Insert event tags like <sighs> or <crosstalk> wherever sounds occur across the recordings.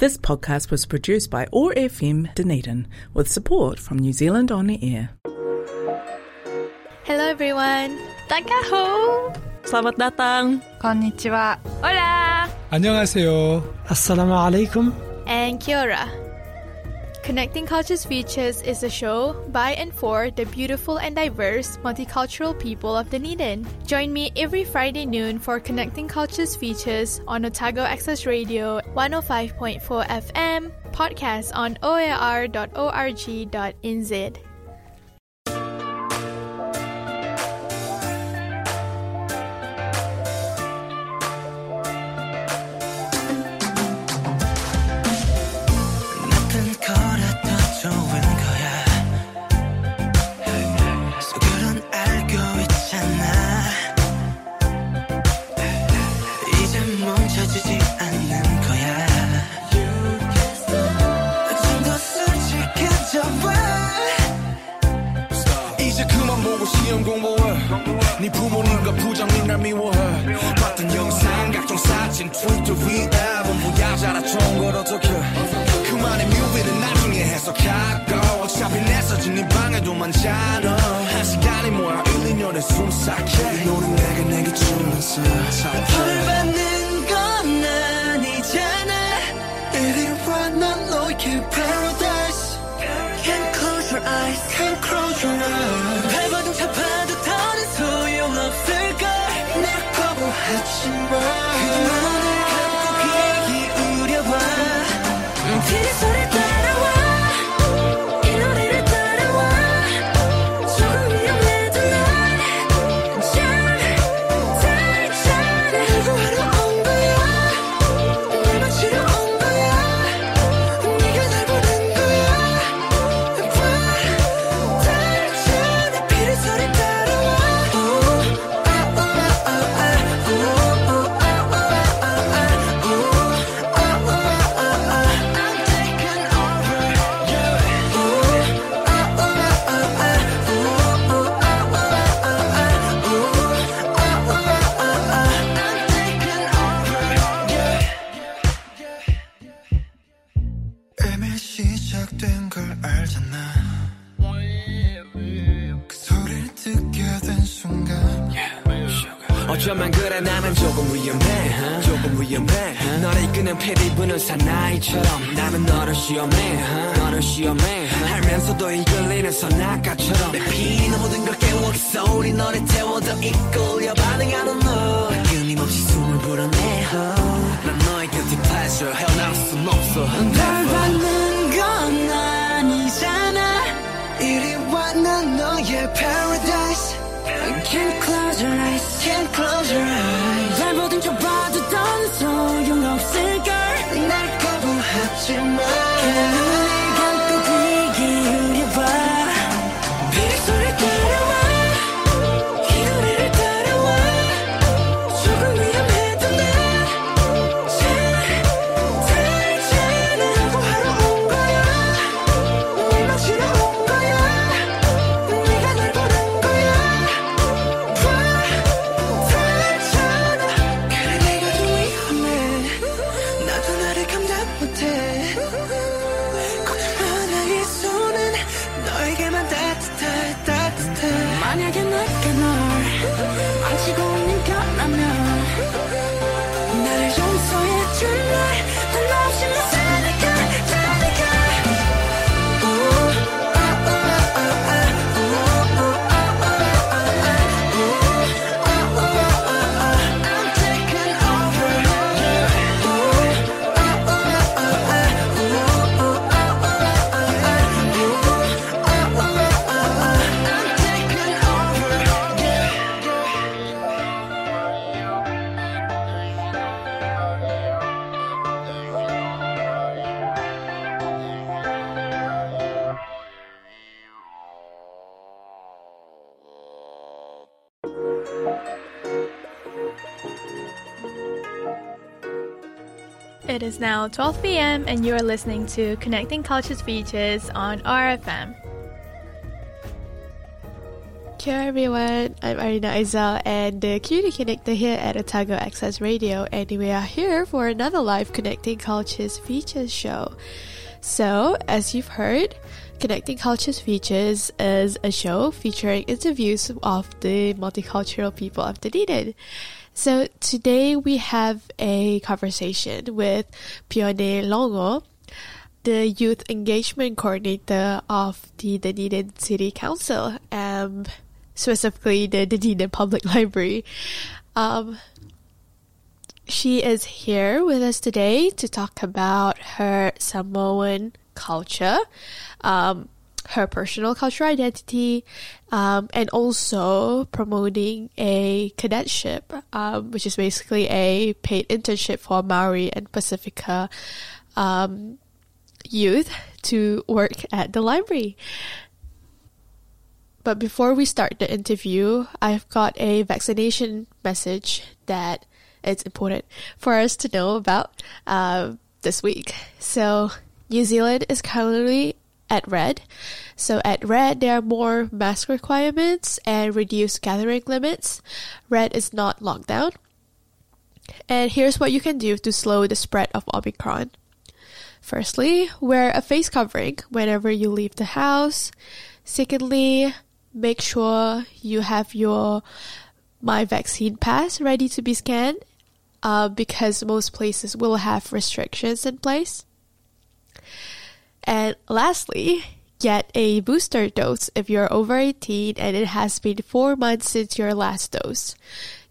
This podcast was produced by OAR FM Dunedin with support from New Zealand On the Air. Hello everyone. Takaho. Selamat datang. Konnichiwa. Hola. 안녕하세요. Assalamu alaikum. And kia ora. Connecting Cultures Features is a show by and for the beautiful and diverse multicultural people of Dunedin. Join me every Friday noon for Connecting Cultures Features on Otago Access Radio 105.4 FM, podcast on oar.org.nz. 그래 소리 now 12 p.m., and you are listening to Connecting Cultures Features on RFM. Kia everyone, I'm Arina Aizal and the community connector here at Otago Access Radio, and we are here for another live Connecting Cultures Features show. So, as you've heard, Connecting Cultures Features is a show featuring interviews of the multicultural people of Dunedin. So today we have a conversation with Peone Logo, the youth engagement coordinator of the Dunedin City Council, um, specifically the Dunedin Public <laughs> Library. Um, she is here with us today to talk about her Samoan culture, um, her personal cultural identity, um, and also promoting a cadetship, um, which is basically a paid internship for Maori and Pacifica um, youth to work at the library. But before we start the interview, I've got a vaccination message that it's important for us to know about uh, this week. So, New Zealand is currently at red. So at red, there are more mask requirements and reduced gathering limits. Red is not lockdown. And here's what you can do to slow the spread of Omicron. Firstly, wear a face covering whenever you leave the house. Secondly, make sure you have your My Vaccine Pass ready to be scanned uh, because most places will have restrictions in place. And lastly, get a booster dose if you're over 18 and it has been four months since your last dose.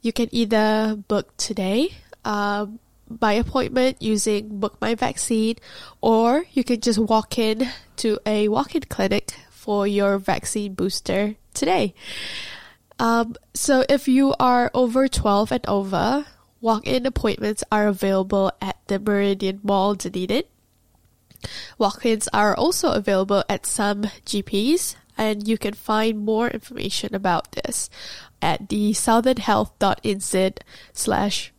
You can either book today um, by appointment using Book My Vaccine, or you can just walk in to a walk-in clinic for your vaccine booster today. Um, so if you are over 12 and over, walk-in appointments are available at the Meridian Mall Dunedin. Walk-ins are also available at some GPs, and you can find more information about this at the southernhealth.nz slash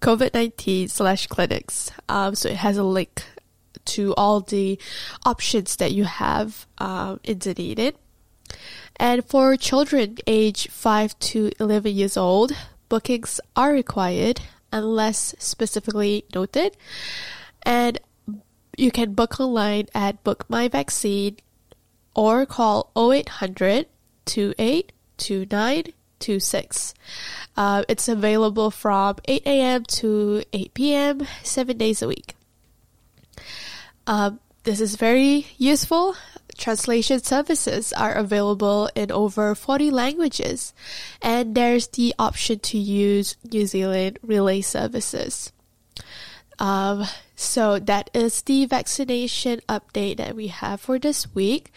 COVID-19 slash clinics. Um, so it has a link to all the options that you have um, in Dunedin. And for children age 5 to 11 years old, bookings are required unless specifically noted. And you can book online at Book My Vaccine or call 0800 282926. Uh, it's available from 8 a.m. to 8 p.m., seven days a week. Um, this is very useful. Translation services are available in over 40 languages, and there's the option to use New Zealand relay services. Um, so that is the vaccination update that we have for this week.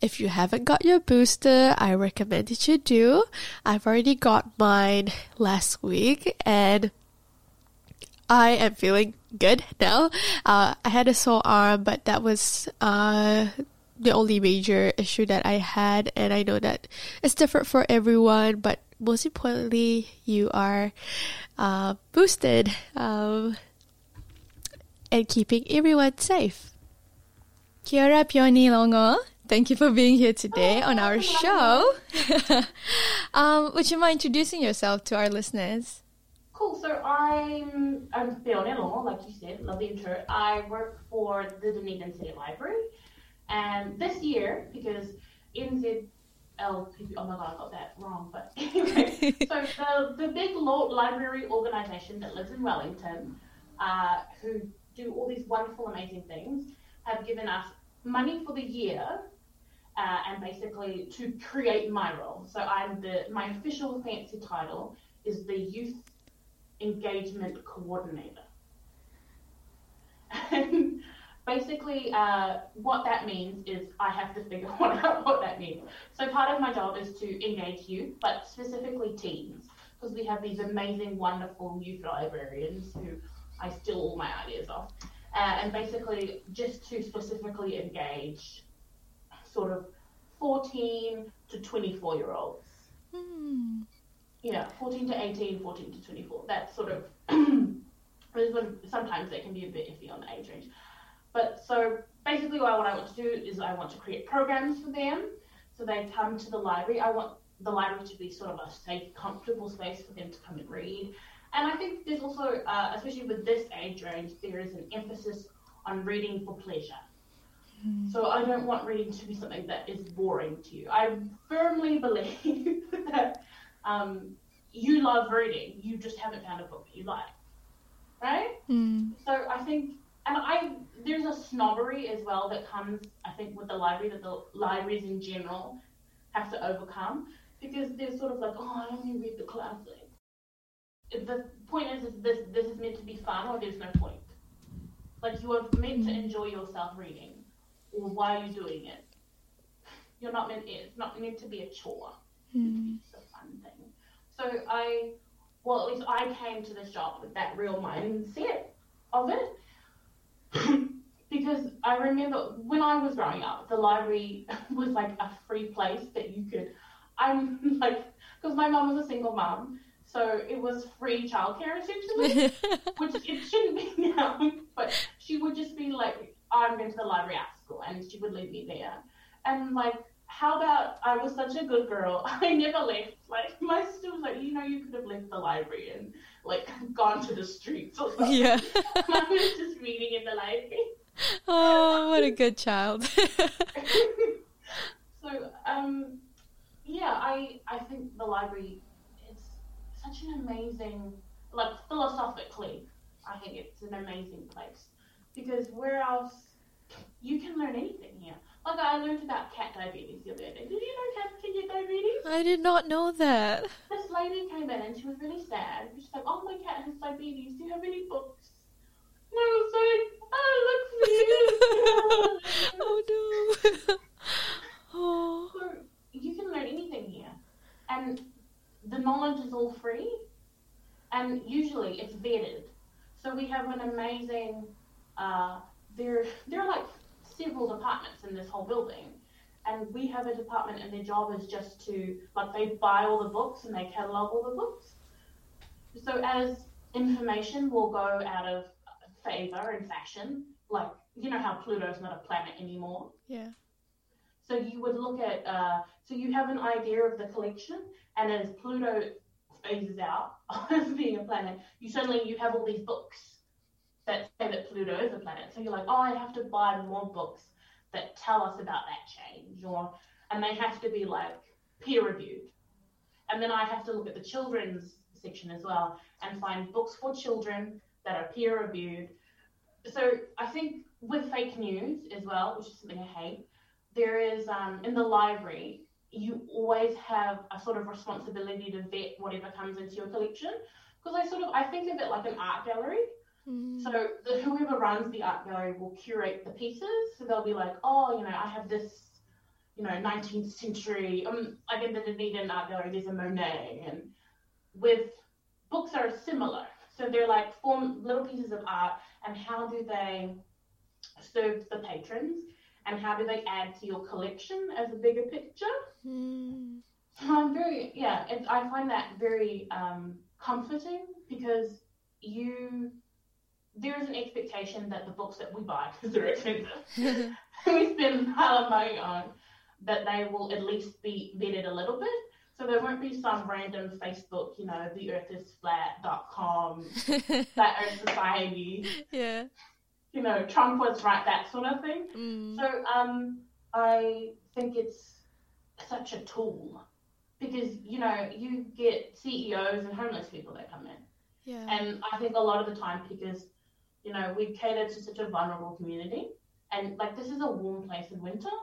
If you haven't got your booster, I recommend that you do. I've already got mine last week and I am feeling good now. Uh, I had a sore arm, but that was, uh, the only major issue that I had, and I know that it's different for everyone, but most importantly, you are uh, boosted. Um, and keeping everyone safe. Kia ora, Peone Logo. Thank you for being here today on our show. <laughs> um, would you mind introducing yourself to our listeners? Cool. So I'm I'm Peone Logo, like you said, love the intro. I work for the Dunedin City Library, and this year because NZLPP. Oh my god, I got that wrong. But <laughs> anyway, <laughs> so the the big law library organisation that lives in Wellington, uh, who do all these wonderful, amazing things, have given us money for the year. Uh, and basically to create my role. So I'm the my official fancy title is the youth engagement coordinator. And <laughs> basically, uh, what that means is I have to figure <laughs> out what that means. So part of my job is to engage youth, but specifically teens, because we have these amazing, wonderful youth librarians who I steal all my ideas off. Uh, and basically, just to specifically engage sort of 14 to 24 year olds. Yeah, 14 to 18, 14 to 24. That's sort of, <clears throat> sometimes they can be a bit iffy on the age range. But so basically, what I want to do is I want to create programs for them So they come to the library. I want the library to be sort of a safe, comfortable space for them to come and read. And I think there's also, uh, especially with this age range, there is an emphasis on reading for pleasure. So I don't want reading to be something that is boring to you. I firmly believe <laughs> that um, you love reading, you just haven't found a book that you like, right? Mm. So I think, and I there's a snobbery as well that comes, I think, with the library that the libraries in general have to overcome because they're sort of like, oh, I only read the classics. The point is, is this this is meant to be fun, or there's no point. Like you are meant to enjoy yourself reading, or why are you doing it? You're not meant. It's not meant to be a chore. Hmm. It's a fun thing. So I, well, at least I came to this job with that real mindset of it. <coughs> because I remember when I was growing up, the library <laughs> was like a free place that you could. I'm <laughs> like, because my mom was a single mum, so it was free childcare essentially, <laughs> which it shouldn't be now. But she would just be like, I'm going to the library after school, and she would leave me there. And like, how about I was such a good girl, <laughs> I never left. Like my sister was like, you know, you could have left the library and like <laughs> gone to the streets or something. Yeah. I was just reading in the library. oh, what a good child. So, um, yeah, I I think the library such an amazing, like philosophically, I think it's an amazing place because where else you can learn anything here. Like I learned about cat diabetes the other day. Did you know cats can get diabetes? I did not know that. This lady came in and she was really sad. She's like, "Oh, my cat has diabetes. Do you have any books?" And I was like, "Oh, look for you." <laughs> oh no. oh. <laughs> So you can learn anything here, and the knowledge is all free, and usually it's vetted. So we have an amazing. Uh, there, there are like several departments in this whole building, and we have a department, and their job is just to like they buy all the books and they catalog all the books. So as information will go out of favor and fashion, like you know how Pluto's not a planet anymore. Yeah. So you would look at, uh, so you have an idea of the collection, and as Pluto phases out <laughs> as being a planet, you suddenly you have all these books that say that Pluto is a planet. So you're like, oh, I have to buy more books that tell us about that change, or and they have to be like peer reviewed. And then I have to look at the children's section as well and find books for children that are peer reviewed. So I think with fake news as well, which is something I hate, there is um, in the library you always have a sort of responsibility to vet whatever comes into your collection because I sort of I think of it like an art gallery. Mm. So the, whoever runs the art gallery will curate the pieces. So they'll be like, oh, you know, I have this, you know, 19th century. Um, like in the Dunedin art gallery, there's a Monet, and with books are similar. So they're like form little pieces of art, and how do they serve the patrons, and how do they add to your collection as a bigger picture? Mm. So I'm very, yeah, I find that very um, comforting because you, there is an expectation that the books that we buy, because they're expensive, we spend a pile of money on, that they will at least be vetted a little bit. So there won't be some random Facebook, you know, the earth is flat.com, <laughs> that earth society, yeah. You know, Trump was right, that sort of thing. Mm. So um, I think it's such a tool because you know you get CEOs and homeless people that come in, Yeah. and I think a lot of the time because you know we cater to such a vulnerable community, and like this is a warm place in winter,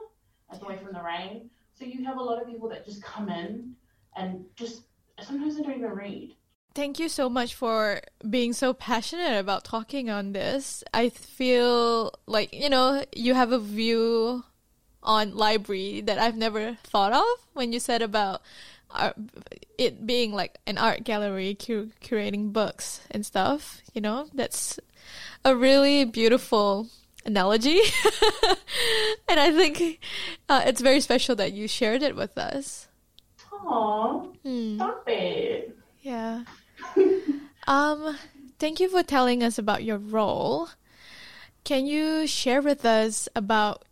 it's away from the rain, so you have a lot of people that just come in and just sometimes they don't even read. Thank you so much for being so passionate about talking on this. I feel like, you know, you have a view on library that I've never thought of when you said about art, it being like an art gallery cur- curating books and stuff, you know? That's a really beautiful analogy. <laughs> and I think uh, it's very special that you shared it with us. Aww, Hmm. stop it. Yeah. Um, thank you for telling us about your role. Can you share with us about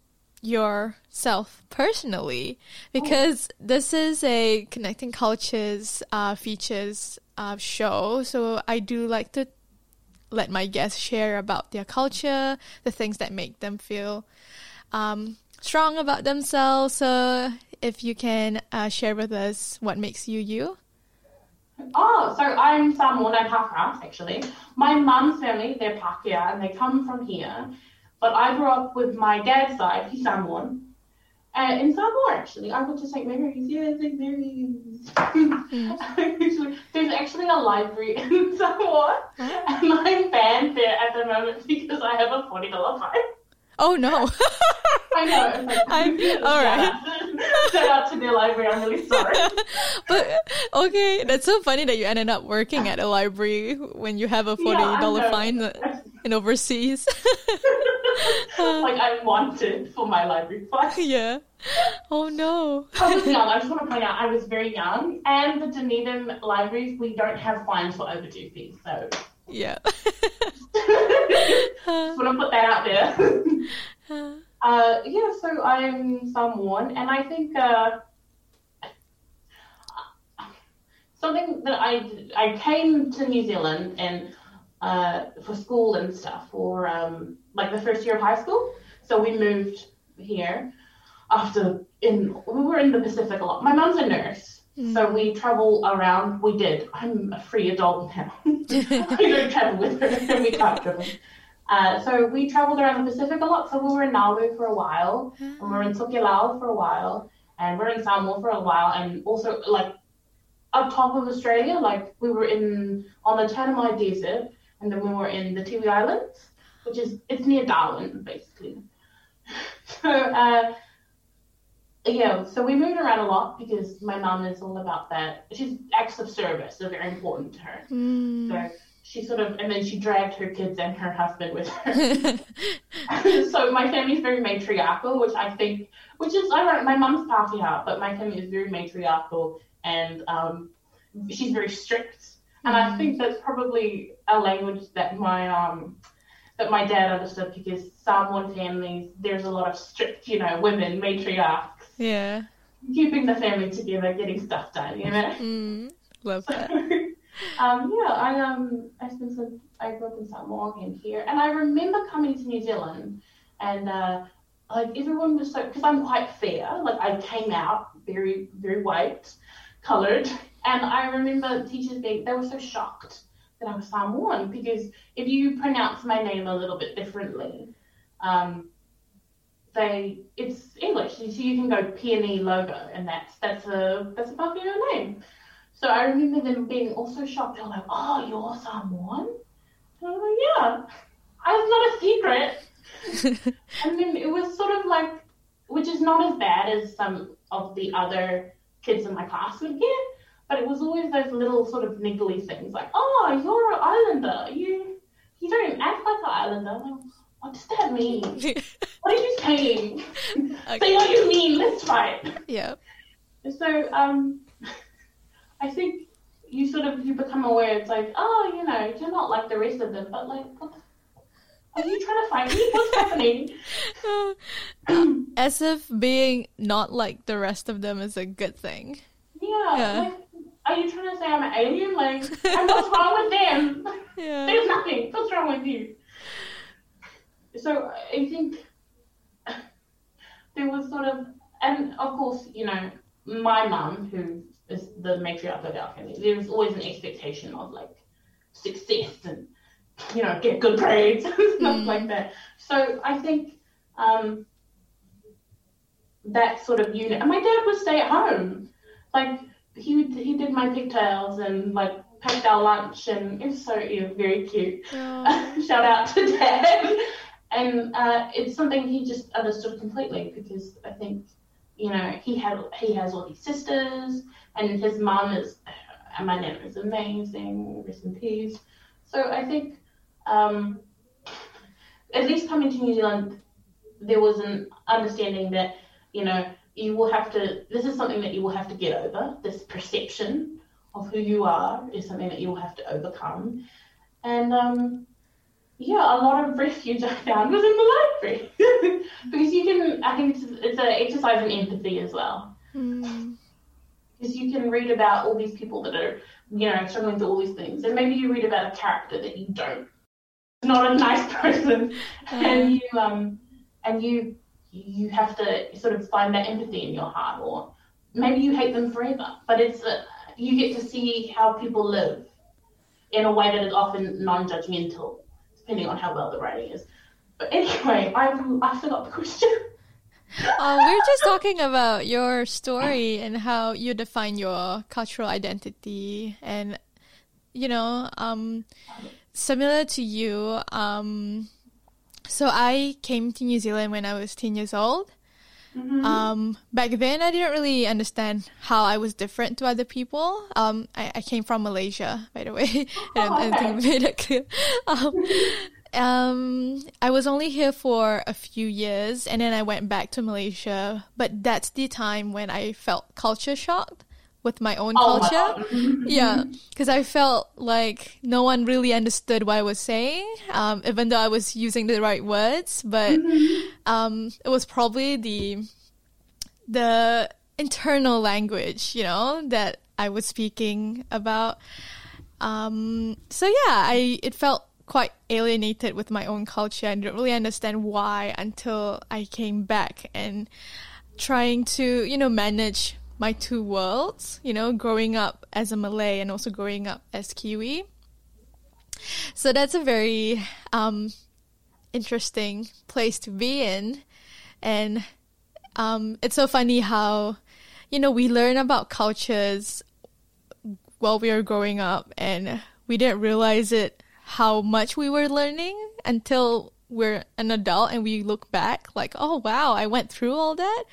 yourself personally because this is a connecting cultures uh, features uh, show. So I do like to let my guests share about their culture, the things that make them feel um, strong about themselves. So if you can uh, share with us what makes you you. Oh, so I'm Samoan, I'm half caste actually. My mum's family, they're Pākehā and they come from here. But I grew up with my dad's side, he's Samoan. And in Samoa, actually, I went to St. Mary's. Yeah, St. Mary's. <laughs> There's actually a library <laughs> in Samoa, and I'm banned there at the moment because I have a $40 fine. Oh no. <laughs> I know. Like, <laughs> I'm- all right. <laughs> Shout out to the library. I'm really sorry. but okay, that's so funny that you ended up working at a library when you have a forty Yeah, dollar know. fine uh, in overseas. Uh, like I'm wanted for my library fine. yeah. Oh no. I was young. I just want to point out I was very young, and the Dunedin libraries we don't have fines for overdue fees. So Yeah. just want to put that out there. uh, yeah, so I'm Samoan, and I think uh, something that I I came to New Zealand and uh, for school and stuff for um, like the first year of high school. So we moved here after in we were in the Pacific a lot. My mum's a nurse, so we travel around. We did. I'm a free adult now. <laughs> I don't travel with her, <laughs> we can't travel. Uh, so we traveled around the Pacific a lot. So we were in Nauru for a while, and we were in Tokelau for a while, and we are in Samoa for a while, and also like up top of Australia, like we were in on the Tanami Desert, and then we were in the Tiwi Islands, which is it's near Darwin basically. <laughs> so uh, yeah, so we moved around a lot because my mum is all about that. She's acts of service are very important to her. So she sort of, and then she dragged her kids and her husband with her. <laughs> <laughs> so my family's very matriarchal, which I think, which is, I don't, my mum's Pākehā, but my family is very matriarchal and um, she's very strict. And I think that's probably a language that my um, that my dad understood because Samoan families, there's a lot of strict, you know, women matriarchs yeah. keeping the family together, getting stuff done, you know. Mm, love that. <laughs> um, yeah, I um, I spent some, I grew up in Samoa and here, and I remember coming to New Zealand, and uh, like everyone was so, because I'm quite fair, like I came out very, very white, colored, <laughs> and I remember teachers being, they were so shocked that I was Samoan because if you pronounce my name a little bit differently, um, they it's English, so you can go peony logo, and that's that's a that's a Papua name. So I remember them being also shocked. They were like, "Oh, you're Samoan?" And I was like, "Yeah, it's not a secret." <laughs> and then it was sort of like, which is not as bad as some of the other kids in my class would get, but it was always those little sort of niggly things like, "Oh, you're an islander. You you don't act like an islander." Like, what does that mean? <laughs> What are you saying? <laughs> Say what you mean. Let's fight. yeah. So um, I think you sort of you become aware. It's like, oh, you know, you're not like the rest of them, but like, what the, are you trying to fight me? What's happening? <laughs> <clears throat> As if being not like the rest of them is a good thing. Yeah. Yeah. Like, are you trying to say I'm an alien? Like, and what's wrong with them? <laughs> Yeah. There's nothing. What's wrong with you? So I think there was sort of, and of course, you know, my mum, who is the matriarch of our family, there was always an expectation of like success and, you know, get good grades <laughs> and stuff like that. So I think um, that sort of unit, and my dad would stay at home. Like, he would, he did my pigtails and like packed our lunch and it's so yeah, very cute. <laughs> Shout out to dad. And uh, it's something he just understood completely because I think, you know, he had he has all these sisters and his mum is and my nan is amazing, rest in peace. So I think um, at least coming to New Zealand there was an understanding that, you know, you will have to this is something that you will have to get over, this perception of who you are is something that you will have to overcome. And um, yeah, a lot of refuge I found was in the library. <laughs> because you can. I think it's, it's an exercise in empathy as well. Mm. Because you can read about all these people that are, you know, struggling through all these things, and maybe you read about a character that you don't, not a nice <laughs> person, and you um, and you you have to sort of find that empathy in your heart, or maybe you hate them forever, but it's uh, you get to see how people live in a way that is often non-judgmental, depending on how well the writing is. But anyway, I I forgot the question. <laughs> Uh, we're just talking about your story and how you define your cultural identity, and you know, um, similar to you. Um, so I came to New Zealand when I was ten years old. Um, back then, I didn't really understand how I was different to other people. Um, I, I came from Malaysia, by the way. I don't, I think I made clear. Um, um, I was only here for a few years and then I went back to Malaysia. But that's the time when I felt culture shocked with my own Oh culture. <laughs> Yeah, because I felt like no one really understood what I was saying, um, even though I was using the right words. But <laughs> um, it was probably the the internal language, you know, that I was speaking about. Um, so yeah, I it felt quite alienated with my own culture. I didn't really understand why until I came back and trying to, you know, manage my two worlds, you know, growing up as a Malay and also growing up as Kiwi. So that's a very um, interesting place to be in. And um, it's so funny how, you know, we learn about cultures while we were growing up and we didn't realize it how much we were learning until we're an adult and we look back like, oh wow, I went through all that.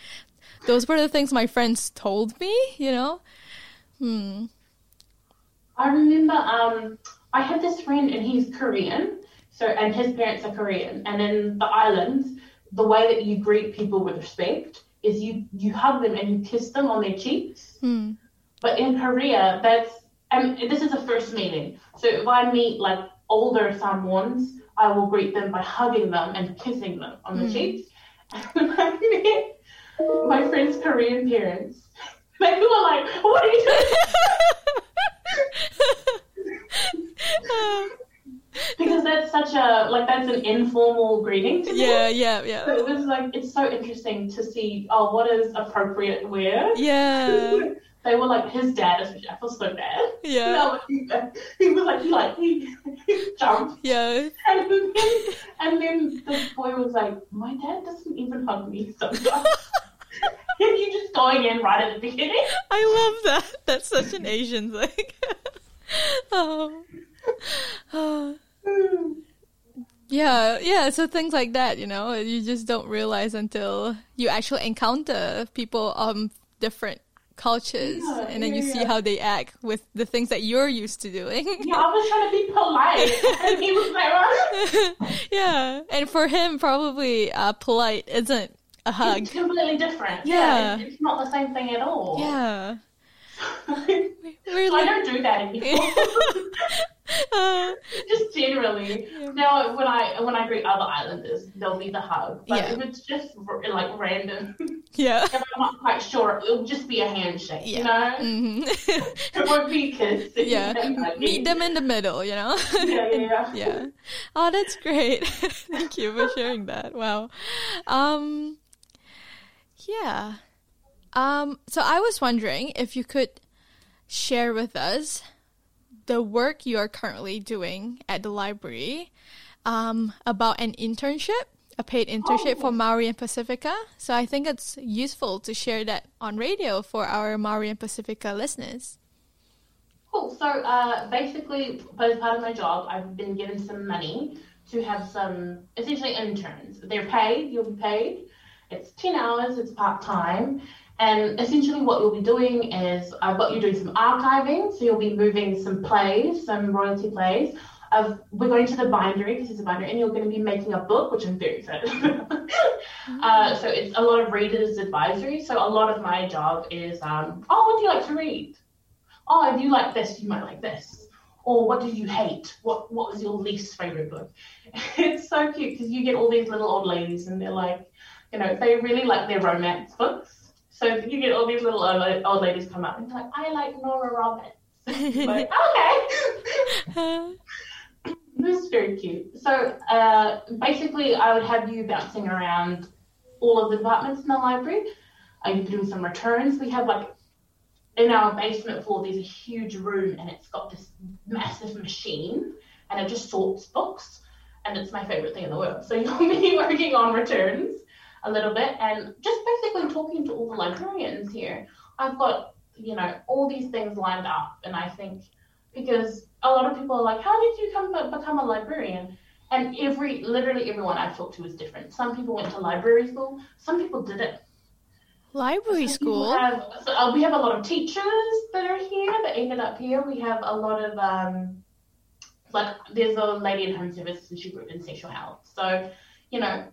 Those were the things my friends told me, you know? Hmm. I remember um, I had this friend and he's Korean, so and his parents are Korean, and in the islands, the way that you greet people with respect is you you hug them and you kiss them on their cheeks. Hmm. But in Korea, that's and this is a first meeting. So if I meet like older someones, I will greet them by hugging them and kissing them on the cheeks. <laughs> And when I met my friend's Korean parents, they were like, "What are you doing?" because that's such a like that's an informal greeting to them. yeah, yeah, So yeah. it was like it's so interesting to see oh what is appropriate wear. Yeah. <laughs> They were like his dad. I feel so bad. Yeah. <laughs> No, he, he was like he like he, he jumped Yeah. and then and then the boy was like my dad doesn't even hug me sometimes. <laughs> you just going in right at the beginning. I love that. That's such an Asian thing. <laughs> oh. Oh. <sighs> Yeah, yeah, so things like that, you know, you just don't realize until you actually encounter people of different cultures Yeah, and then you see yeah. how they act with the things that you're used to doing. Yeah, I was trying to be polite, <laughs> and he was like, "Oh." <laughs> yeah, and for him, probably uh, polite isn't a hug. It's completely different. Yeah. it's, it's not the same thing at all. Yeah. <laughs> I don't do that anymore. uh, <laughs> just generally. Now, when I when I greet other islanders, there'll be the hug. But Yeah. if it's just r- like random, <laughs> yeah. if I'm not quite sure, it'll just be a handshake. You know, hmm it won't be a kiss. yeah. Meet them in the middle, you know? Yeah, yeah, yeah. yeah. Oh, that's great. Thank you for sharing that. Wow. Um yeah. Um so I was wondering if you could share with us the work you are currently doing at the library um about an internship, a paid internship for Maori and Pacifica. So I think it's useful to share that on radio for our Maori and Pacifica listeners. Cool. So uh, basically, as part of my job, I've been given some money to have some essentially interns. They're paid. You'll be paid. It's ten hours. It's part time. And essentially, what you'll be doing is I've got you doing some archiving. So you'll be moving some plays, some royalty plays. Of we're going to the bindery because it's a bindery, and you're going to be making a book, which I'm very excited. <laughs> about. uh, so it's a lot of readers advisory. So a lot of my job is, um, oh, what do you like to read? oh, if you like this, you might like this. or what did you hate? What what was your least favorite book? <laughs> It's so cute because you get all these little old ladies and they're like, you know, they really like their romance books. So you get all these little old, old ladies come up and they're like, I like Nora Roberts. like, <laughs> okay. <laughs> This is very cute. So uh, basically, I would have you bouncing around all of the departments in the library. Uh, you doing some returns. We have like in our basement floor, there's a huge room and it's got this massive machine and it just sorts books. And it's my favorite thing in the world. So <laughs> you'll be working on returns a little bit and just basically talking to all the librarians here. I've got, you know, all these things lined up. And I think because a lot of people are like, how did you come become a librarian? And every, literally everyone I've talked to is different. Some people went to library school. Some people didn't. Library Some school. Have, so, uh, we have a lot of teachers that are here that ended up here. We have a lot of um, like there's a lady in home services and she grew up in sexual health. So you know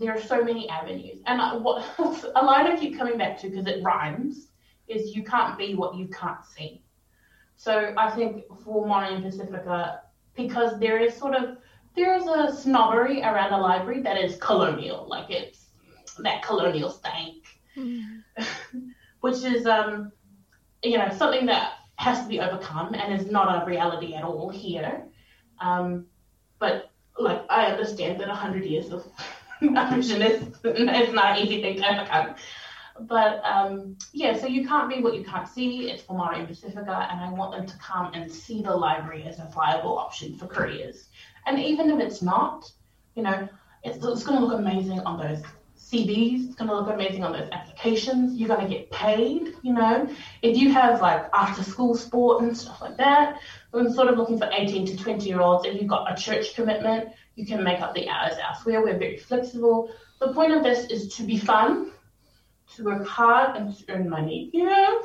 there are so many avenues. And what <laughs> a line I keep coming back to because it rhymes is you can't be what you can't see. So I think for Moana Pacifica, because there is sort of there is a snobbery around a library that is colonial, like it's that colonial stank <laughs> which is um, you know something that has to be overcome and is not a reality at all here. Um, but like I understand that hundred years of oppression is not an easy thing to overcome. But um, yeah, so you can't be what you can't see. It's for and Pacifica, and I want them to come and see the library as a viable option for careers. And even if it's not, you know, it's, it's going to look amazing on those CVs. It's going to look amazing on those applications. You're going to get paid, you know. If you have like after school sport and stuff like that, I'm sort of looking for 18 to 20 year olds. If you've got a church commitment, you can make up the hours elsewhere. We're very flexible. The point of this is to be fun, to work hard, and to earn money. You Yeah,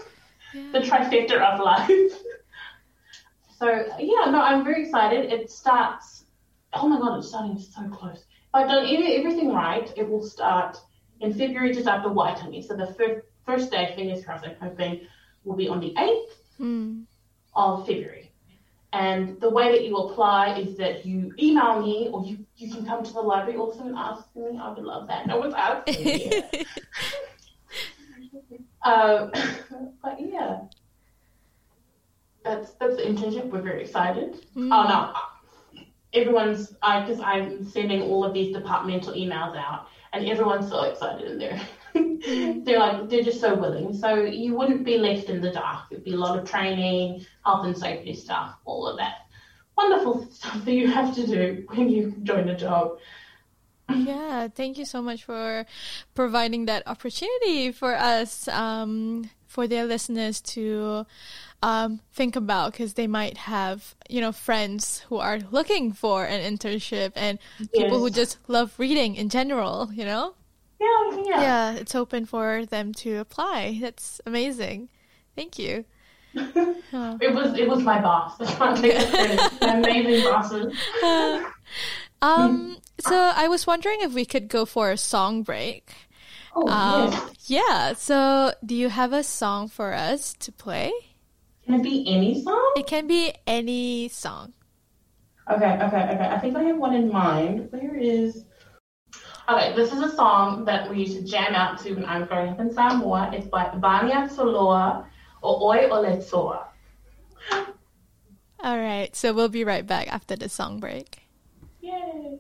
the trifecta of life. <laughs> so yeah, no, I'm very excited. It starts. Oh my god, it's starting so close. If I've done any, everything right, it will start in February, just after Waitangi. So the first first day, fingers crossed, I'm hoping, will be on the 8th hmm. of February. And the way that you apply is that you email me or you, you can come to the library also and ask me. I would love that. No one's asking me. um, <laughs> <coughs> but yeah, that's that's the internship. We're very excited. Oh no, everyone's I because I'm sending all of these departmental emails out, and everyone's so excited in there. They're like they're just so willing. So you wouldn't be left in the dark. It'd be a lot of training, health and safety stuff, all of that wonderful stuff that you have to do when you join a job. Yeah, thank you so much for providing that opportunity for us, um, for their listeners to um, think about because they might have, you know, friends who are looking for an internship and people who just love reading in general, you know? Yeah, yeah. Yeah, it's open for them to apply. That's amazing. Thank you. <laughs> It was it was my boss. I can't take the credit. My amazing bosses. <laughs> Um, so I was wondering if we could go for a song break. Oh, Um, yes. yeah. So, do you have a song for us to play? Can it be any song? It can be any song. Okay, okay, okay. I think I have one in mind. Where is? Okay, this is a song that we used to jam out to when I was growing up in Samoa. It's by Vania Soloa or Oi Ole Soa. All right. So we'll be right back after the song break. Yay!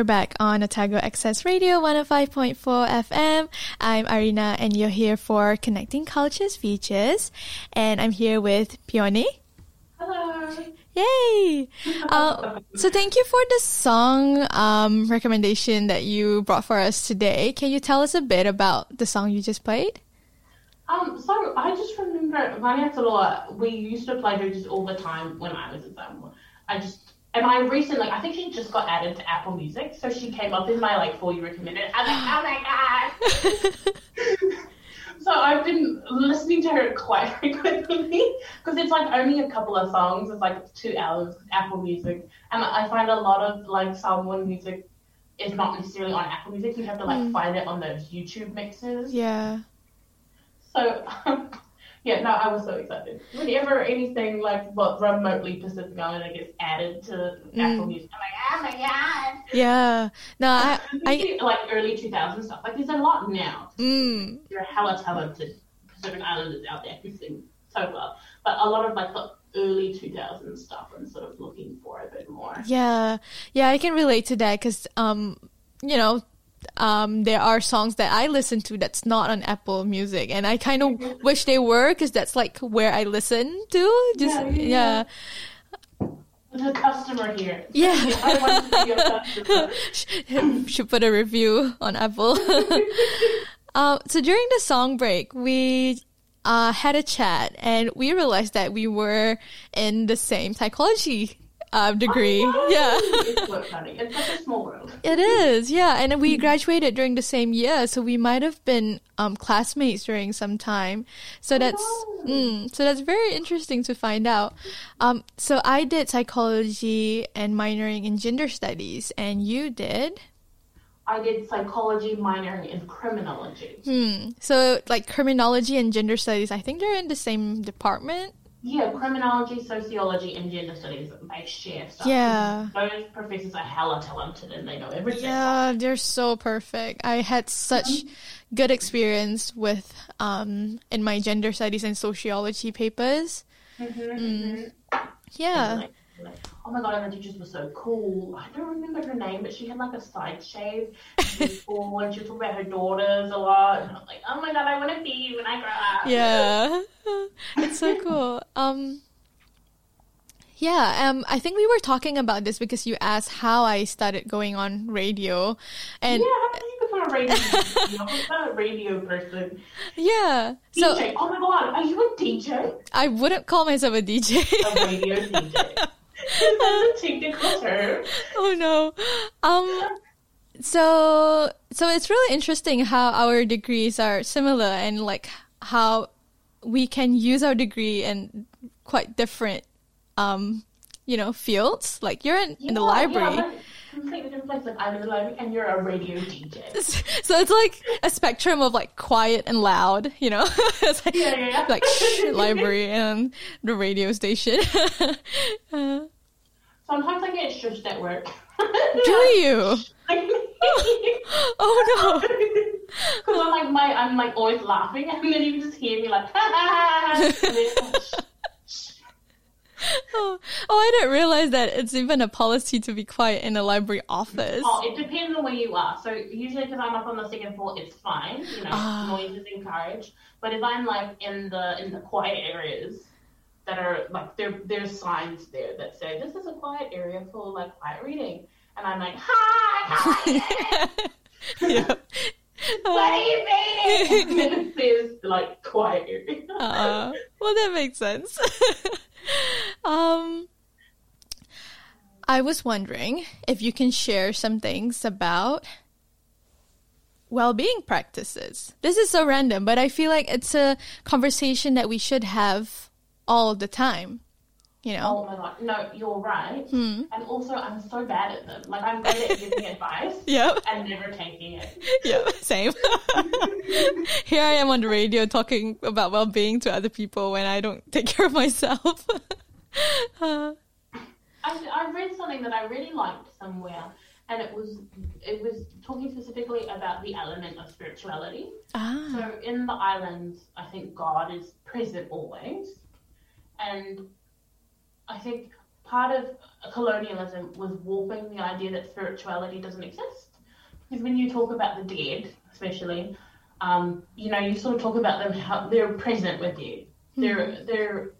We're back on Otago Access Radio 105.4 FM. I'm Arina and you're here for Connecting Cultures Features. And I'm here with Peone. Hello. Yay! <laughs> Uh, so thank you for the song um, recommendation that you brought for us today. Can you tell us a bit about the song you just played? Um, so I just remember Vanya Taloa, we used to play her just all the time when I was at Samoa. I just and I recently I think she just got added to Apple Music, so she came up in my like for you recommended. I was like, oh my god. so I've been listening to her quite <laughs> frequently because it's like only a couple of songs. It's like two hours Apple Music, and I find a lot of like Samoan music is not necessarily on Apple Music. You have to like mm. find it on those YouTube mixes. Yeah. So, <laughs> um, yeah, no, I was so excited. Whenever anything like what remotely Pacific Islander gets added to Apple Music, I'm like, oh my god! Yeah. No, I, I, like early 2000 stuff. Like there's a lot now. mm, There are hella talented Pacific Islanders out there who sing so well. But a lot of like the early 2000 stuff I'm sort of looking for a bit more. yeah, yeah, I can relate to that because, um, you know, um, there are songs that I listen to that's not on Apple Music, and I kind of wish they were because that's like where I listen to. Just Yeah, yeah, yeah, a customer here. Yeah. I want to be a customer. <laughs> <laughs> should put a review on Apple. <laughs> uh, so during the song break, we uh, had a chat and we realized that we were in the same psychology uh, degree. Yeah. it's so funny. It's such a small world. It is, yeah, and we graduated during the same year, so we might have been um, classmates during some time. So that's mm, so that's very interesting to find out. Um, so I did psychology and minoring in gender studies, and you did. I did psychology minoring in criminology. Hmm. So like criminology and gender studies, I think they're in the same department. Yeah, criminology, sociology, and gender studies, they share stuff. Yeah. Those professors are hella talented and they know everything. Yeah, they're so perfect. I had such good experience with um in my gender studies and sociology papers. Mm. Yeah. Like, like, oh my god, and the teachers were so cool. I don't remember her name, but she had like a side shave. <laughs> Cool and she talked about her daughters a lot. And I was like, oh my god, I want to be you when I grow up. Yeah. <laughs> it's so cool. Um yeah, um, I think we were talking about this because you asked how I started going on radio, and Yeah, how did you become a radio? you know, I'm not a radio person. yeah, so DJ. Oh my god, are you a DJ? I wouldn't call myself a DJ. A radio DJ. <laughs> <laughs> Technical term. oh no. Um so so it's really interesting how our degrees are similar and like how we can use our degree in quite different um you know fields. Like you're in, in the library. Yeah, completely different place. Like I'm in the library and you're a radio DJ. <laughs> So it's like a spectrum of like quiet and loud, you know? <laughs> it's like, Yeah, yeah, yeah. like shh, library and the radio station. Uh, Sometimes I get shushed at work. <laughs> do you? <laughs> Oh no. <laughs> Because I'm like my I'm like always laughing and then you just hear me like. Oh, oh, I didn't realize that it's even a policy to be quiet in a library office. Oh, it depends on where you are. So usually, because I'm up on the second floor, it's fine. You know, Ah. noise is encouraged. But if I'm like in the in the quiet areas that are like there, there's signs there that say this is a quiet area for like quiet reading, and I'm like, hi, hi, what are you then it says like quiet area. Uh, well, that makes sense. <laughs> um, I was wondering if you can share some things about well-being practices. This is so random, but I feel like it's a conversation that we should have all the time. You know? Oh my god, no, you're right. Hmm. And also, I'm so bad at them. Like, I'm great at giving <laughs> advice Yep. and never taking it. Yeah, <laughs> same. <laughs> Here I am on the radio talking about well-being to other people when I don't take care of myself. Uh, I, I read something that I really liked somewhere, and it was it was talking specifically about the element of spirituality. ah, So in the islands, I think God is present always, and I think part of colonialism was warping the idea that spirituality doesn't exist. Because when you talk about the dead, especially, um, you know, you sort of talk about them how they're present with you. They're they're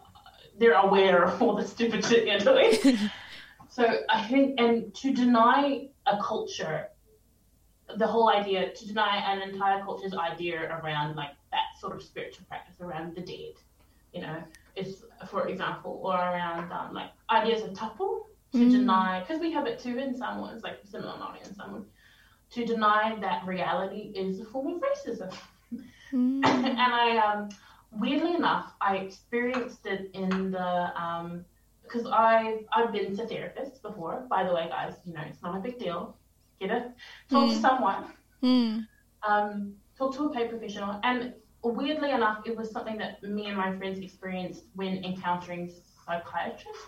they're aware of all the stupid shit you're doing. <laughs> so I think, and to deny a culture the whole idea to deny an entire culture's idea around like that sort of spiritual practice around the dead, you know, is for example, or around um, like ideas of tapu to deny because we have it too in Samoans, like similar not in Samoan, to deny that reality is a form of racism. <coughs> and I um, weirdly enough, I experienced it in the um, because I I've been to therapists before. By the way, guys, you know it's not a big deal. Get it? Talk to someone. hmm, Um, talk to a paid professional. And weirdly enough, it was something that me and my friends experienced when encountering psychiatrists.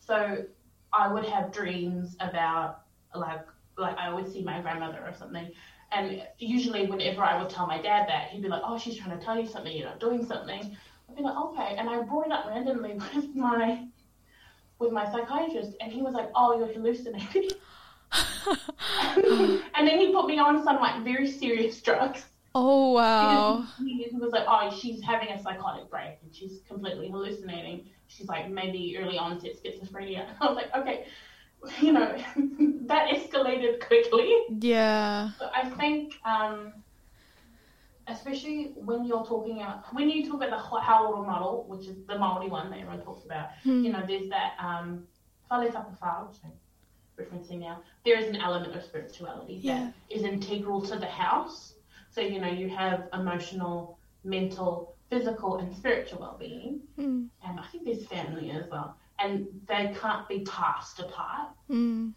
So I would have dreams about like like I would see my grandmother or something. And usually, whenever I would tell my dad that, he'd be like, "Oh, she's trying to tell you something. You're not doing something." I'd be like, "Okay." And I brought it up randomly <laughs> with my with my psychiatrist, and he was like, "Oh, you're hallucinating." <laughs> and then he put me on some like very serious drugs. Oh wow. He was like, "Oh, she's having a psychotic break, and she's completely hallucinating. She's like maybe early onset schizophrenia." <laughs> I was like, "Okay." You know, <laughs> that escalated quickly. Yeah. So I think, um, especially when you're talking about when you talk about the hauora model, which is the Maori one that everyone talks about, you know, there's that um, whare tapa whā, which I'm referencing now. There is an element of spirituality Yeah. that is integral to the house. So you know, you have emotional, mental, physical, and spiritual well-being, Mm. and I think there's family as well, and they can't be passed apart. Mm.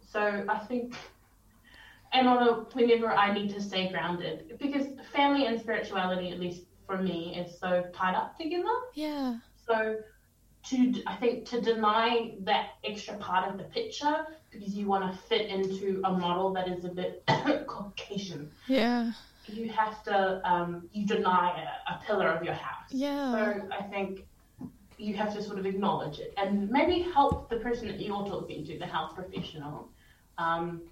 So I think, and on a, whenever I need to stay grounded, because family and spirituality, at least for me, is so tied up together. Yeah. So to, I think, to deny that extra part of the picture because you want to fit into a model that is a bit <coughs> Caucasian, Yeah. You have to, um, you deny a, a pillar of your house. Yeah. So I think you have to sort of acknowledge it and maybe help the person that you're talking to, the health professional, um,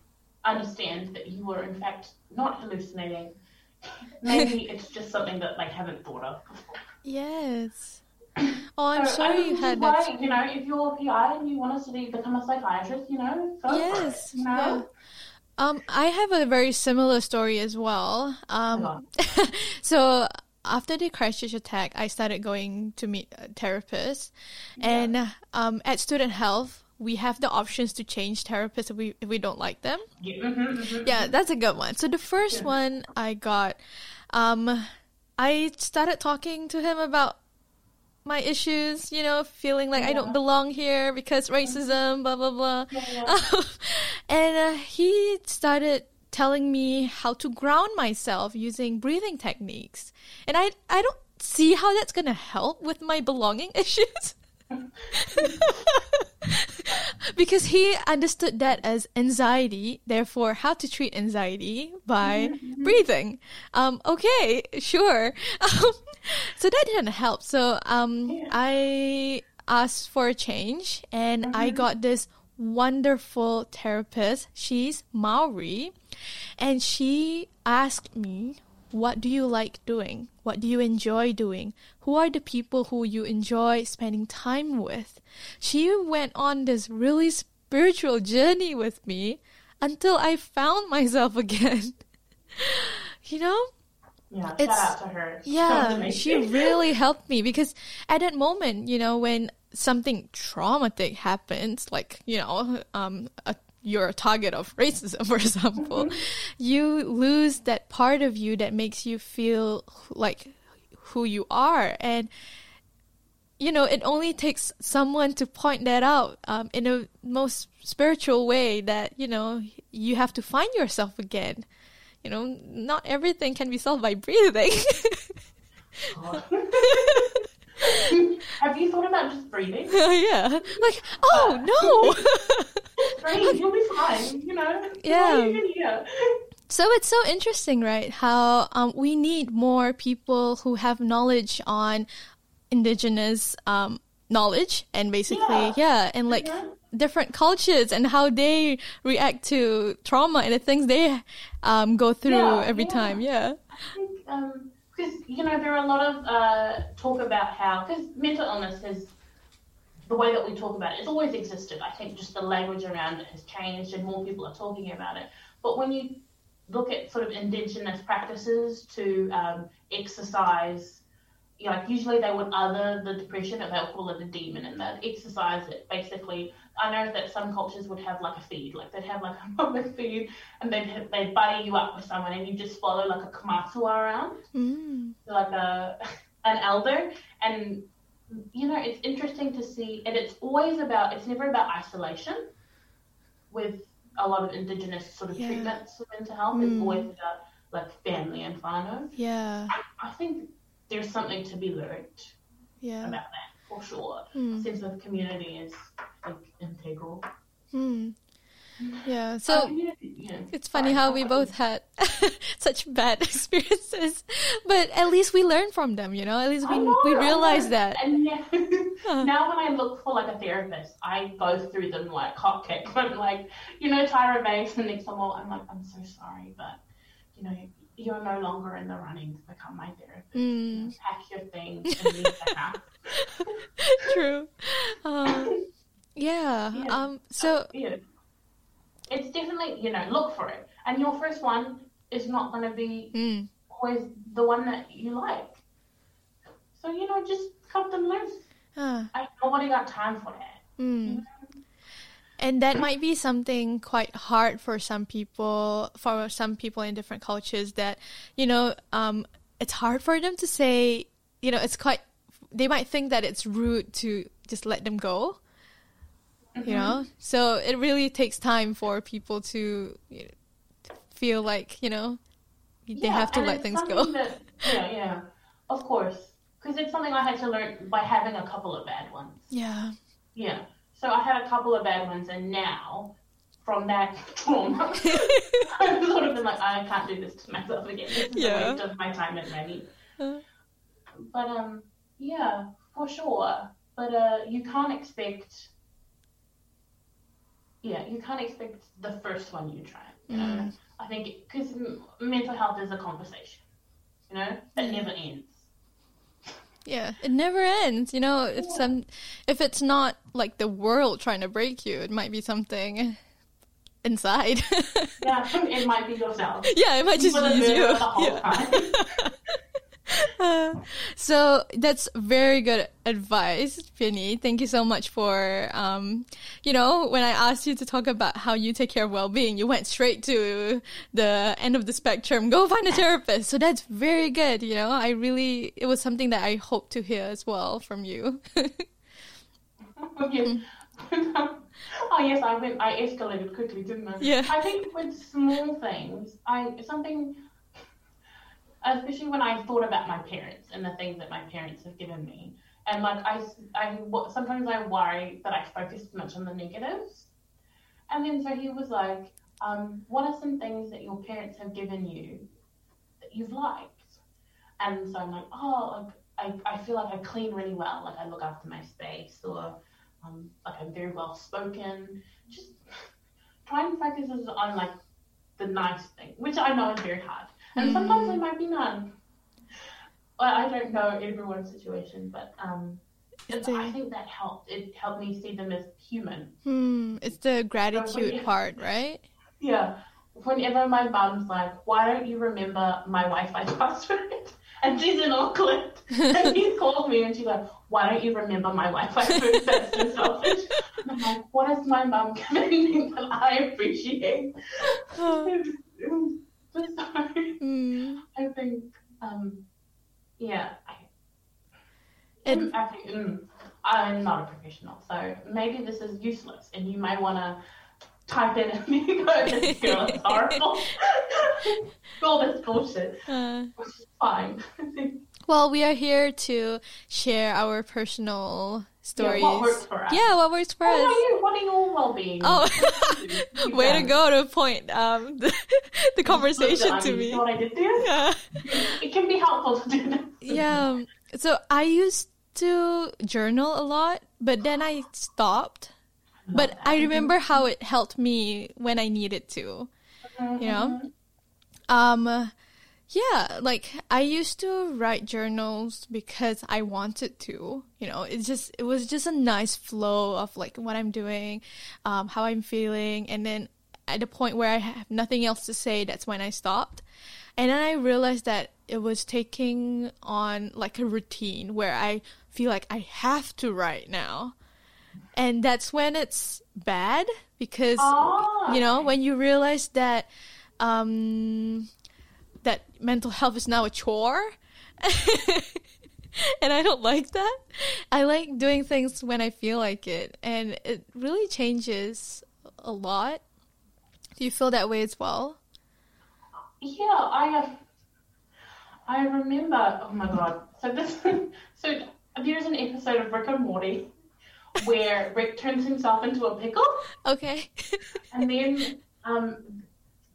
understand that you are in fact not hallucinating. <laughs> Maybe it's just something that they haven't thought of before. Yes. <clears throat> Oh, I'm So, and you had why, that. You know, if you're a PI and you want to study, become a psychiatrist, you know, go for it, Yes. you know. Um, I have a very similar story as well. Um, <laughs> so after the Christchurch attack, I started going to meet a therapist, and um, at Student Health, we have the options to change therapists if we if we don't like them. Yeah, mhm, mhm. Yeah, that's a good one. So the first one I got, um, I started talking to him about my issues, you know, feeling like I don't belong here because racism, blah blah blah. <laughs> <laughs> and uh, he started telling me how to ground myself using breathing techniques, and I I don't see how that's gonna help with my belonging <laughs> issues. <laughs> because he understood that as anxiety, therefore how to treat anxiety by breathing. Um, okay, sure. <laughs> Um, so that didn't help. So um, I asked for a change, and I got this wonderful therapist. She's Maori, and she asked me, "What do you like doing? What do you enjoy doing? Who are the people who you enjoy spending time with?" She went on this really spiritual journey with me until I found <laughs> myself again. you know? Yeah, It's- shout out to her. Yeah, she really helped me because at that moment, you know, when something traumatic happens, like, you know, um, a, you're a target of racism, <laughs> for example, you lose that part of you that makes you feel like who you are. And, you know, it only takes someone to point that out um, in a most spiritual way that, you know, you have to find yourself again. You know, not everything can be solved by breathing. <laughs> Have you thought about just breathing? <laughs> yeah. Like, oh no. <laughs> Breathe, you'll be fine. You know. Yeah. You can hear. so it's so interesting, right? How um, we need more people who have knowledge on indigenous um, knowledge and basically, yeah, Yeah. and like Mhm. Different cultures and how they react to trauma and the things they um, go through Yeah, every yeah. time. Yeah. I think because you know there are a lot of uh, talk about how because mental illness has the way that we talk about it, it's always existed. I think just the language around it has changed and more people are talking about it. But when you look at sort of indigenous practices to um, exercise, you know, like usually they would other the depression and they'll call it a demon and they'd exercise it basically. I know that some cultures would have like a feed, like they'd have like <laughs> a public feed and they'd, they'd buddy you up with someone and you just follow like a kaumātua around Mm. like a <laughs> an elder and you know it's interesting to see and it's always about it's never about isolation with a lot of indigenous sort of Yeah. treatments for mental health it's Mm. always about like family and whānau. Yeah. I, I think there's something to be learned Yeah. about that for sure Mm. sense of community is like integral Hmm. Yeah. So community. Yeah. It's funny how we both had <laughs> such bad <laughs> experiences, but at least we learn from them. You know, at least we know, we realize that. And yeah, <laughs> now when I look for like a therapist, I go through them like hotcakes. I'm like, you know, Tyra Banks and Nick Summer. I'm like, I'm so sorry, but you know, you're no longer in the running to become my therapist. You know, pack your things and leave the house. <laughs> True. Um, yeah. Yeah. Um. So Yeah. It's definitely, you know, look for it. And your first one is not going to be mm, always the one that you like. So, you know, just cut them loose. uh, I nobody got time for that. mm. And that might be something quite hard for some people, for some people in different cultures. That you know, um, it's hard for them to say. You know, it's quite. They might think that it's rude to just let them go. You know, so it really takes time for people to you know, feel like you know they Yeah, have to let things go. That, yeah, yeah. Of course. Because it's something I had to learn by having a couple of bad ones. Yeah. Yeah. So I had a couple of bad ones, and now, from that <laughs> trauma, <laughs> I've sort of been like, I can't do this to myself again. This is Yeah. a waste of my time and money. Uh. But um, yeah, for sure. But uh, you can't expect. Yeah, you can't expect the first one you try. You know, Mm. I think because mental health is a conversation. You know, it Mm. never ends. Yeah, it never ends. You know, if some, if it's not like the world trying to break you, it might be something inside. <laughs> Yeah, it might be yourself. yeah, it might just use you. the whole Yeah. <laughs> Uh, <laughs> so that's very good advice, Penny. Thank you so much for, um, you know, when I asked you to talk about how you take care of well-being, you went straight to the end of the spectrum. Go find a therapist. So that's very good. You know, I really, it was something that I hope to hear as well from you. yes. <laughs> oh yes, I went. I escalated quickly, didn't I? Yeah. I think with small things, I something, especially when I thought about my parents and the things that my parents have given me, and like I, I sometimes I worry that I focus too much on the negatives, and then so he was like, um, "What are some things that your parents have given you that you've liked?" And so I'm like, "Oh, like I, I feel like I clean really well, like I look after my space, or um, like I'm very well spoken. Just try and focus on like the nice thing, which I know is very hard. And sometimes there might be none. Well, I don't know everyone's situation, but um, it- It's a- I think that helped. It helped me see them as human. Hmm, it's the gratitude you- part, right? Yeah. Whenever my mum's like, "Why don't you remember my Wi-Fi <laughs> password?" and she's in Auckland, and he <laughs> called me and she's like, "Why don't you remember my Wi-Fi password? <laughs> That's so selfish." And I'm like, "What is my mum given me that I appreciate?" But so, Hmm. <laughs> I think, um, yeah, I, It- I think mm, I'm not a professional, so maybe this is useless, and you might want to type in <laughs> and be go, "This <laughs> girl is horrible." All this bullshit, Uh, which is fine. Well, we are here to share our personal stories. Yeah, what works for us. Yeah, what works for What us. about you? What are your well-being? Oh, <laughs> <laughs> way to go to point um, <laughs> the, the conversation to me. What I did there? Yeah. It can be helpful to do this. yeah. So I used to journal a lot, but then I stopped. But I remember how it helped me when I needed to. You know? Um yeah, like I used to write journals because I wanted to. You know, it just it was just a nice flow of like what I'm doing, um, how I'm feeling, and then at the point where I have nothing else to say, that's when I stopped. And then I realized that it was taking on like a routine where I feel like I have to write now. And that's when it's bad because Ah, you know, when you realize that um that mental health is now a chore. <laughs> and I don't like that. I like doing things when I feel like it and it really changes a lot. Do you feel that way as well? Yeah, I have. I remember. Oh my god! So this, <laughs> so there's an episode of Rick and Morty where Rick turns himself into a pickle, Okay. <laughs> and then um,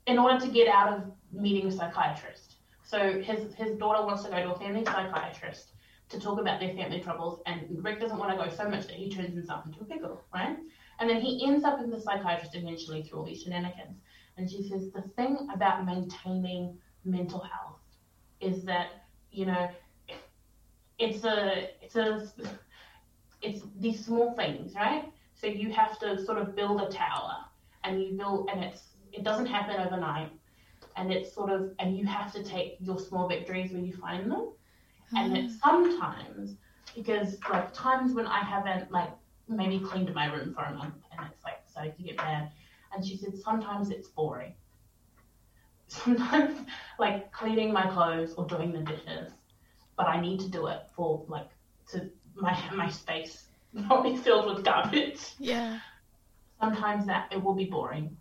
in order to get out of meeting a psychiatrist. So his his daughter wants to go to a family psychiatrist to talk about their family troubles, and Rick doesn't want to go so much that he turns himself into a pickle, right? And then he ends up in the psychiatrist eventually through all these shenanigans. And she says the thing about maintaining mental health is that you know it's a it's a it's these small things, right? So you have to sort of build a tower, and you build, and it's it doesn't happen overnight, and it's sort of, and you have to take your small victories when you find them, and mm. it's sometimes because like times when I haven't like maybe cleaned my room for a month, and it's like starting to get bad, and she said sometimes it's boring. <laughs> Sometimes like cleaning my clothes or doing the dishes, but I need to do it for like to my my space <laughs> not be filled with garbage. Yeah. Sometimes that it will be boring,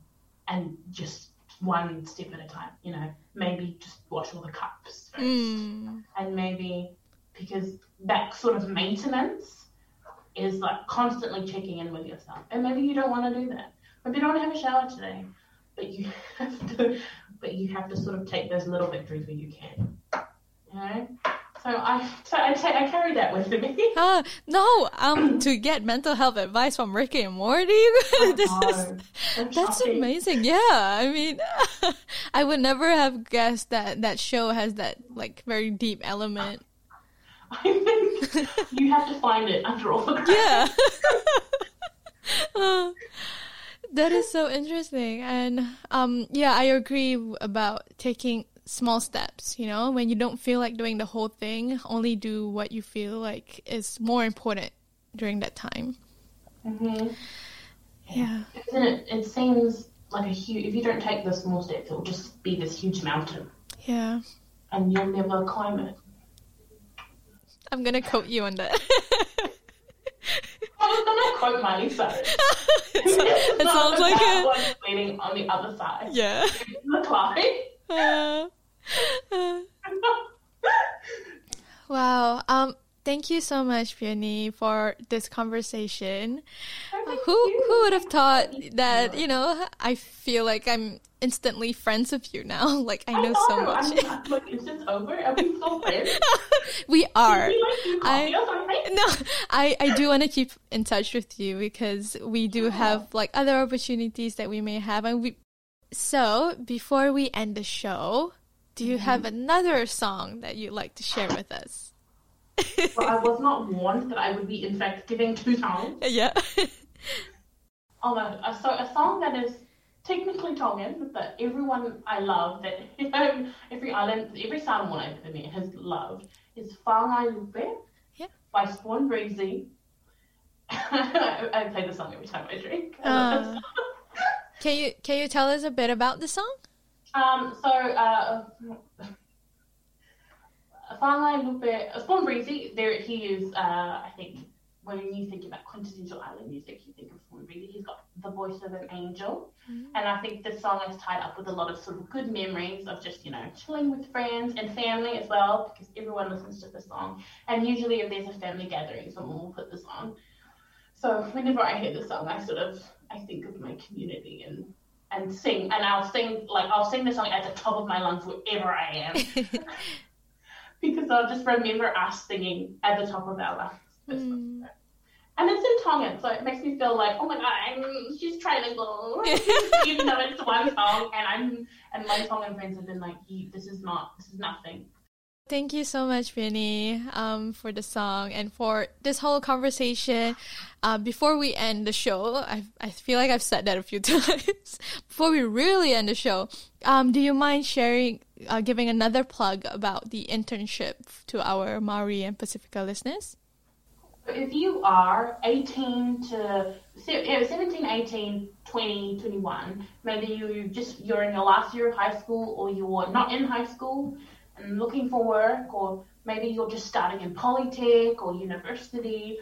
and just one step at a time. You know, maybe just wash all the cups first, Mm. and maybe because that sort of maintenance is like constantly checking in with yourself, and maybe you don't want to do that. Maybe you don't want to have a shower today, but you <laughs> have to. But you have to sort of take those little victories where you can. You know. So I, so I, I carry that with me. <laughs> Ah, no, um, to get mental health advice from Ricky and Morty, <laughs> this is Oh, that's shocking. amazing. Yeah, I mean, <laughs> I would never have guessed that that show has that like very deep element. I think you have to find it after all the Yeah. Uh, that is so interesting, and um, yeah, I agree about taking small steps. You know, when you don't feel like doing the whole thing, only do what you feel like is more important during that time. Mhm. Yeah. Isn't it? It seems like a huge. If you don't take the small steps, it will just be this huge mountain, Yeah. and you'll never climb it. I'm gonna quote you on that. <laughs> I was gonna quote Miley Cyrus. it sounds like waiting on the other side. Yeah. <laughs> The climb. Uh, <laughs> uh. wow. Um. Thank you so much, Peone, for this conversation. Thank Who who would have thought that? You know, I feel like I'm instantly friends with you now. <laughs> Like I know so much. I'm, like, is this over? Are we still <laughs> friends? we are. You like coffee I-? No, I, I do want to keep in touch with you because we do have like other opportunities that we may have and we so before we end the show, do you have another song that you'd like to share with us? <laughs> Well, I was not warned that I would be, in fact, giving two songs. <laughs> yeah. <laughs> Oh, a, a, so, a song that is technically Tongan, but everyone I love, that every island, every Samoan I've ever met has loved, is Whangai Lupe Yeah. by Spawnbreezie. I, I play the song every time I drink. Uh. Can you can you tell us a bit about the song? Um, so, uh, Whangai Lupe, Spawnbreezie, there he is, uh, I think, when you think about quintessential island music, you think of Spawnbreezie. He's got the voice of an angel. And I think this song is tied up with a lot of sort of good memories of just, you know, chilling with friends and family as well, because everyone listens to this song. And usually if there's a family gathering, someone will put this on. So whenever I hear this song, I sort of, I think of my community and and sing, and I'll sing like I'll sing the song at the top of my lungs wherever I am, <laughs> because I'll just remember us singing at the top of our lungs. song. Mm. And it's in Tongan, so it makes me feel like, oh my god, I'm, she's trilingual, even though <laughs> it's one song, and I'm and my Tongan friends have been like, this is not, this is nothing. Thank you so much, Vinny, um, for the song and for this whole conversation. Uh, before we end the show, I, I feel like I've said that a few <laughs> times. before we really end the show, um, do you mind sharing, uh, giving another plug about the internship to our Maori and Pasifika listeners? If you are 18 to se- 17, 18, 20, 21, maybe you just you're in your last year of high school or you're not in high school and looking for work, or maybe you're just starting in polytech or university,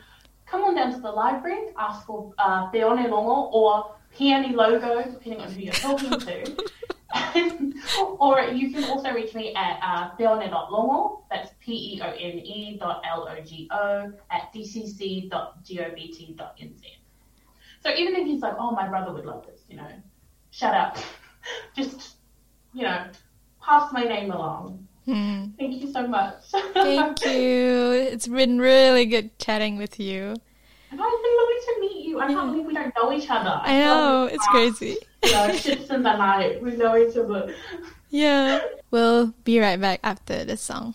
come on down to the library, ask for uh, Te One Longo or Peone Logo, depending on who you're talking to. <laughs> or you can also reach me at uh, peone.logo, that's P-E-O-N-E dot L-O-G-O at dcc.govt.nz. So even if he's like, oh, my brother would love this, you know, shut up. <laughs> Just you know, pass my name along. Mm. Thank you so much. Thank <laughs> you. It's been really good chatting with you. And it's been lovely to meet you. I can't believe we don't know each other. I know, it's crazy. You know, ships in the night. We know each other. Yeah. We'll be right back after the song.